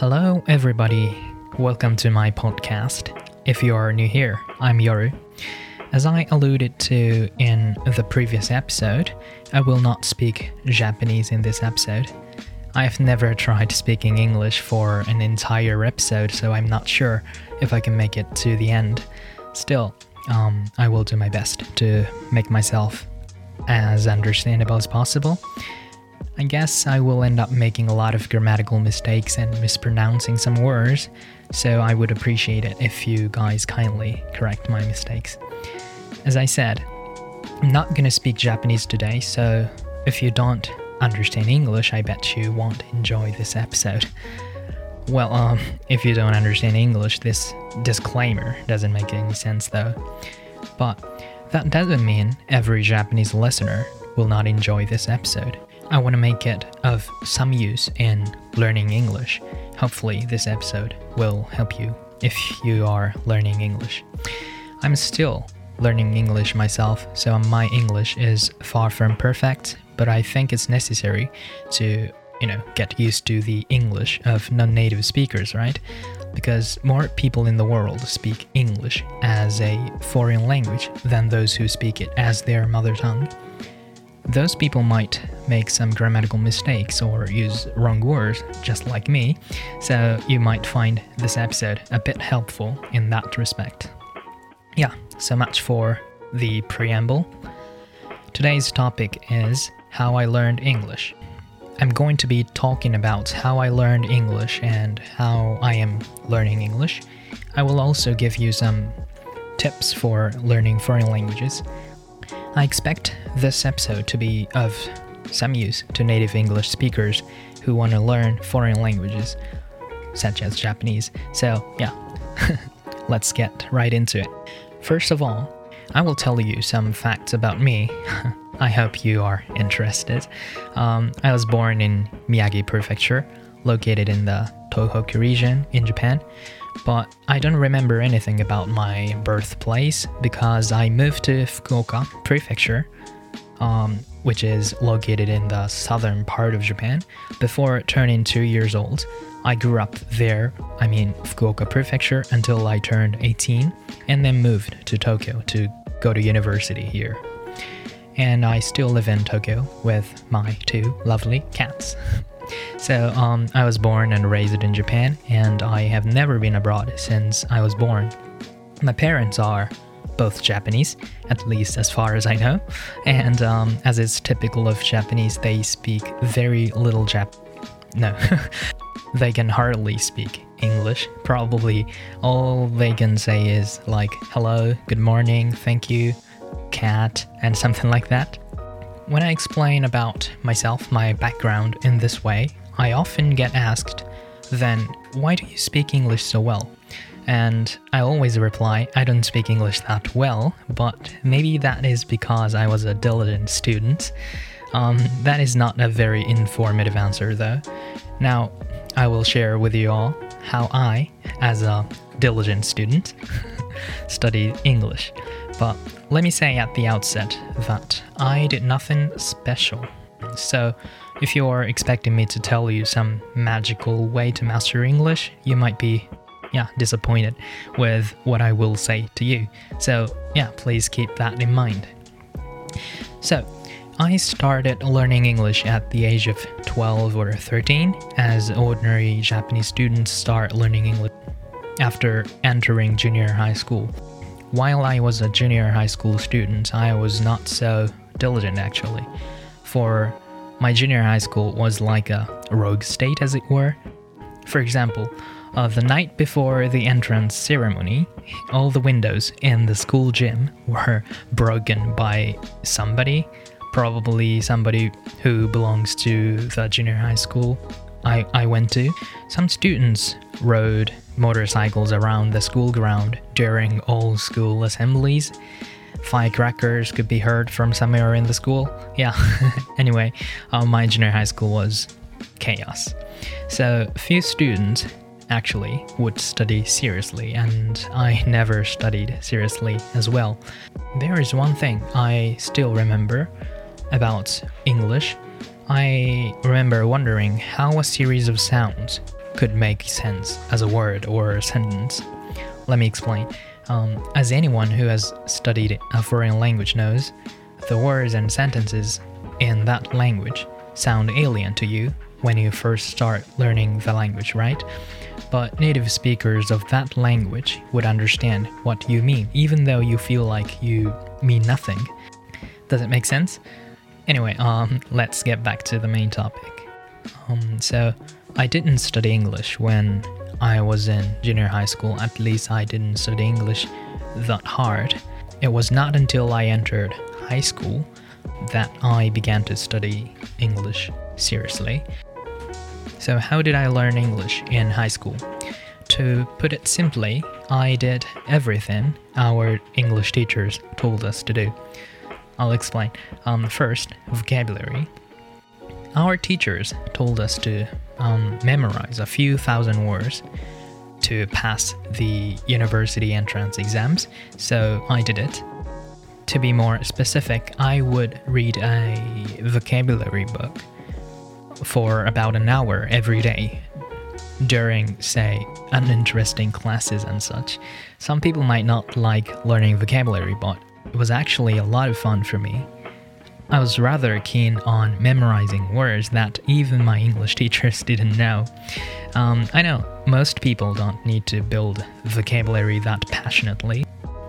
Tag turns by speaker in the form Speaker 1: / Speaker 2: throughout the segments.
Speaker 1: Hello, everybody. Welcome to my podcast. If you are new here, I'm Yoru. As I alluded to in the previous episode, I will not speak Japanese in this episode. I have never tried speaking English for an entire episode, so I'm not sure if I can make it to the end. Still, um, I will do my best to make myself as understandable as possible. I guess I will end up making a lot of grammatical mistakes and mispronouncing some words, so I would appreciate it if you guys kindly correct my mistakes. As I said, I'm not gonna speak Japanese today, so if you don't understand English, I bet you won't enjoy this episode. Well, um, if you don't understand English, this disclaimer doesn't make any sense though. But that doesn't mean every Japanese listener will not enjoy this episode. I want to make it of some use in learning English. Hopefully, this episode will help you if you are learning English. I'm still learning English myself, so my English is far from perfect, but I think it's necessary to, you know, get used to the English of non native speakers, right? Because more people in the world speak English as a foreign language than those who speak it as their mother tongue. Those people might make some grammatical mistakes or use wrong words, just like me, so you might find this episode a bit helpful in that respect. Yeah, so much for the preamble. Today's topic is how I learned English. I'm going to be talking about how I learned English and how I am learning English. I will also give you some tips for learning foreign languages. I expect this episode to be of some use to native English speakers who want to learn foreign languages, such as Japanese. So, yeah, let's get right into it. First of all, I will tell you some facts about me. I hope you are interested. Um, I was born in Miyagi Prefecture, located in the Tohoku region in Japan, but I don't remember anything about my birthplace because I moved to Fukuoka Prefecture, um, which is located in the southern part of Japan, before turning two years old. I grew up there, I mean Fukuoka Prefecture, until I turned 18, and then moved to Tokyo to go to university here. And I still live in Tokyo with my two lovely cats. So, um, I was born and raised in Japan, and I have never been abroad since I was born. My parents are both Japanese, at least as far as I know, and um, as is typical of Japanese, they speak very little Jap. No, they can hardly speak English. Probably all they can say is like hello, good morning, thank you, cat, and something like that. When I explain about myself, my background in this way, I often get asked, then why do you speak English so well? And I always reply, I don't speak English that well, but maybe that is because I was a diligent student. Um, that is not a very informative answer, though. Now, I will share with you all how I, as a diligent student, studied English. But let me say at the outset that I did nothing special. So, if you're expecting me to tell you some magical way to master English, you might be, yeah, disappointed with what I will say to you. So, yeah, please keep that in mind. So, I started learning English at the age of 12 or 13, as ordinary Japanese students start learning English after entering junior high school. While I was a junior high school student, I was not so diligent actually. For my junior high school was like a rogue state, as it were. For example, uh, the night before the entrance ceremony, all the windows in the school gym were broken by somebody probably somebody who belongs to the junior high school I, I went to. Some students rode motorcycles around the school ground during all school assemblies. Firecrackers could be heard from somewhere in the school. Yeah, anyway, uh, my junior high school was chaos. So, few students actually would study seriously, and I never studied seriously as well. There is one thing I still remember about English, I remember wondering how a series of sounds could make sense as a word or a sentence. Let me explain. Um, as anyone who has studied a foreign language knows, the words and sentences in that language sound alien to you when you first start learning the language, right? But native speakers of that language would understand what you mean, even though you feel like you mean nothing. Does it make sense? Anyway, um, let's get back to the main topic. Um, so, I didn't study English when I was in junior high school. At least I didn't study English that hard. It was not until I entered high school that I began to study English seriously. So, how did I learn English in high school? To put it simply, I did everything our English teachers told us to do. I'll explain. Um, first, vocabulary. Our teachers told us to um, memorize a few thousand words to pass the university entrance exams, so I did it. To be more specific, I would read a vocabulary book for about an hour every day during, say, uninteresting classes and such. Some people might not like learning vocabulary, but it was actually a lot of fun for me. I was rather keen on memorizing words that even my English teachers didn't know. Um, I know most people don't need to build vocabulary that passionately,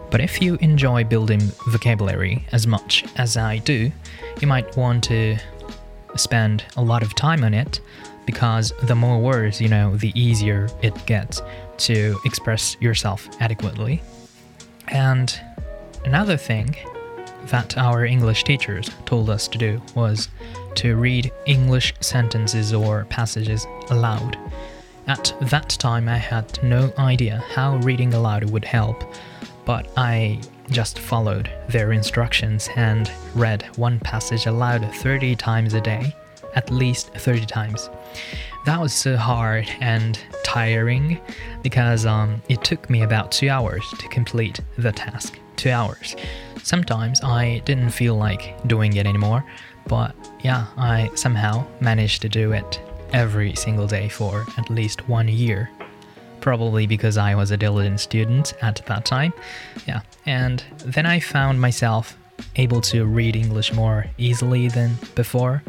Speaker 1: but if you enjoy building vocabulary as much as I do, you might want to spend a lot of time on it because the more words you know, the easier it gets to express yourself adequately. And another thing that our English teachers told us to do was to read English sentences or passages aloud. At that time, I had no idea how reading aloud would help, but I just followed their instructions and read one passage aloud 30 times a day, at least 30 times. That was so hard and tiring because um, it took me about two hours to complete the task. Two hours. Sometimes I didn't feel like doing it anymore, but yeah, I somehow managed to do it every single day for at least one year probably because I was a diligent student at that time. Yeah, and then I found myself able to read English more easily than before.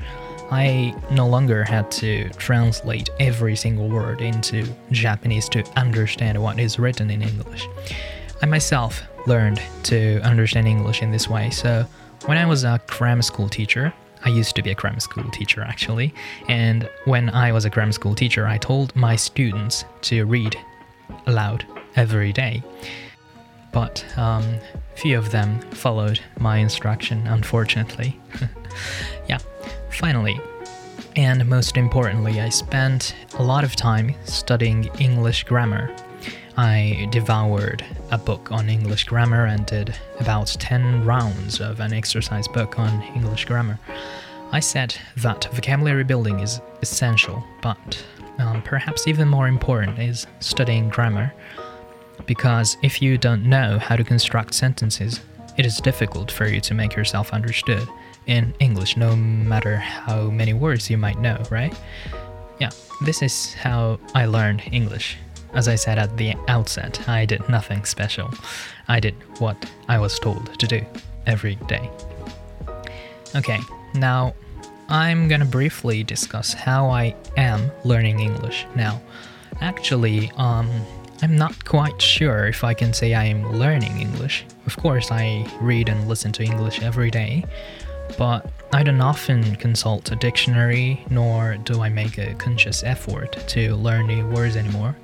Speaker 1: I no longer had to translate every single word into Japanese to understand what is written in English. I myself learned to understand English in this way, so when I was a grammar school teacher, I used to be a grammar school teacher actually, and when I was a grammar school teacher, I told my students to read aloud every day. But um, few of them followed my instruction, unfortunately. yeah, finally, and most importantly, I spent a lot of time studying English grammar. I devoured a book on English grammar and did about 10 rounds of an exercise book on English grammar. I said that vocabulary building is essential, but um, perhaps even more important is studying grammar. Because if you don't know how to construct sentences, it is difficult for you to make yourself understood in English, no matter how many words you might know, right? Yeah, this is how I learned English. As I said at the outset, I did nothing special. I did what I was told to do every day. Okay, now I'm gonna briefly discuss how I am learning English now. Actually, um, I'm not quite sure if I can say I am learning English. Of course, I read and listen to English every day, but I don't often consult a dictionary, nor do I make a conscious effort to learn new words anymore.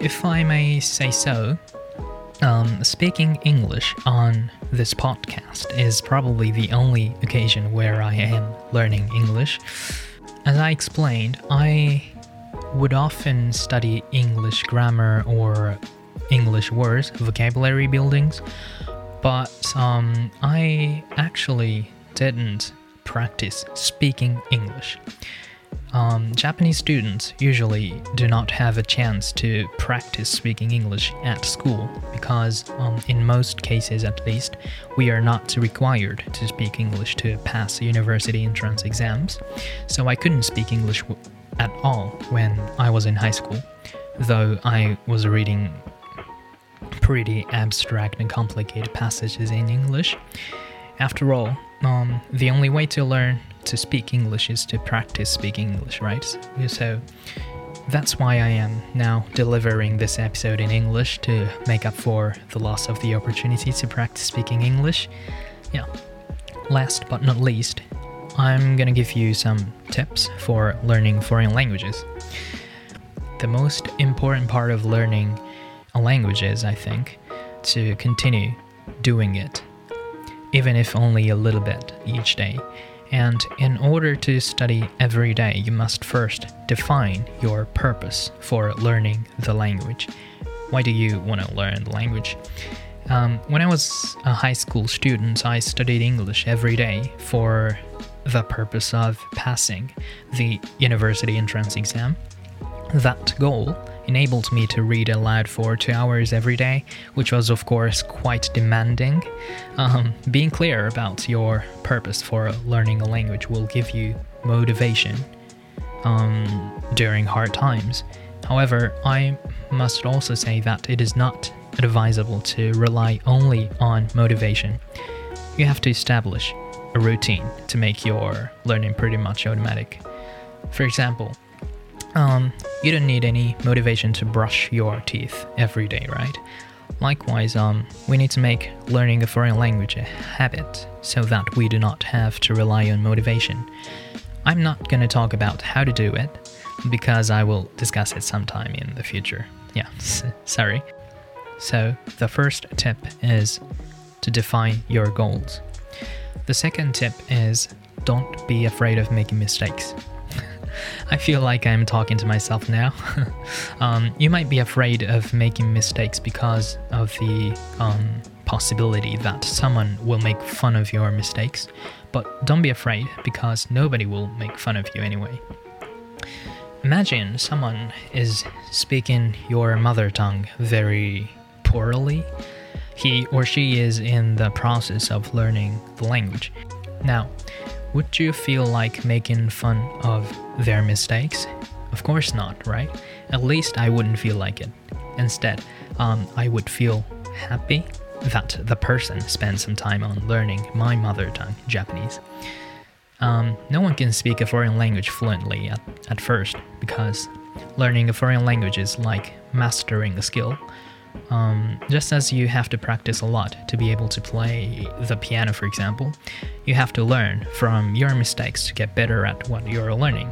Speaker 1: If I may say so, um, speaking English on this podcast is probably the only occasion where I am learning English. As I explained, I would often study English grammar or English words, vocabulary buildings, but um, I actually didn't practice speaking English. Um, Japanese students usually do not have a chance to practice speaking English at school because, um, in most cases at least, we are not required to speak English to pass university entrance exams. So I couldn't speak English at all when I was in high school, though I was reading pretty abstract and complicated passages in English. After all, um, the only way to learn to speak English is to practice speaking English, right? So that's why I am now delivering this episode in English to make up for the loss of the opportunity to practice speaking English. Yeah. Last but not least, I'm gonna give you some tips for learning foreign languages. The most important part of learning a language is, I think, to continue doing it, even if only a little bit each day. And in order to study every day, you must first define your purpose for learning the language. Why do you want to learn the language? Um, when I was a high school student, I studied English every day for the purpose of passing the university entrance exam. That goal enabled me to read aloud for two hours every day, which was, of course, quite demanding. Um, being clear about your purpose for learning a language will give you motivation um, during hard times. However, I must also say that it is not advisable to rely only on motivation. You have to establish a routine to make your learning pretty much automatic. For example, um, you don't need any motivation to brush your teeth every day, right? Likewise, um, we need to make learning a foreign language a habit so that we do not have to rely on motivation. I'm not going to talk about how to do it because I will discuss it sometime in the future. Yeah, sorry. So, the first tip is to define your goals. The second tip is don't be afraid of making mistakes. I feel like I'm talking to myself now. um, you might be afraid of making mistakes because of the um, possibility that someone will make fun of your mistakes, but don't be afraid because nobody will make fun of you anyway. Imagine someone is speaking your mother tongue very poorly. He or she is in the process of learning the language. Now, would you feel like making fun of their mistakes? Of course not, right? At least I wouldn't feel like it. Instead, um, I would feel happy that the person spent some time on learning my mother tongue, Japanese. Um, no one can speak a foreign language fluently at, at first because learning a foreign language is like mastering a skill um, just as you have to practice a lot to be able to play the piano, for example, you have to learn from your mistakes to get better at what you're learning.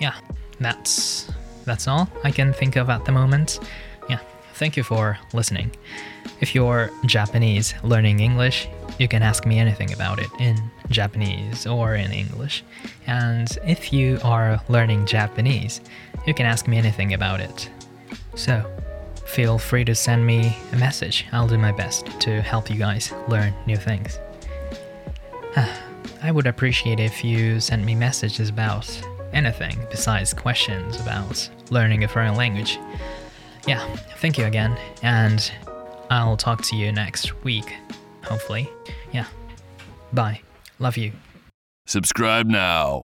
Speaker 1: Yeah, that's that's all I can think of at the moment. Yeah, thank you for listening. If you're Japanese learning English, you can ask me anything about it in Japanese or in English. And if you are learning Japanese, you can ask me anything about it. So, feel free to send me a message. I'll do my best to help you guys learn new things. Ah, I would appreciate if you sent me messages about anything besides questions about learning a foreign language. Yeah, thank you again, and I'll talk to you next week, hopefully. Yeah. Bye. Love you.
Speaker 2: Subscribe now.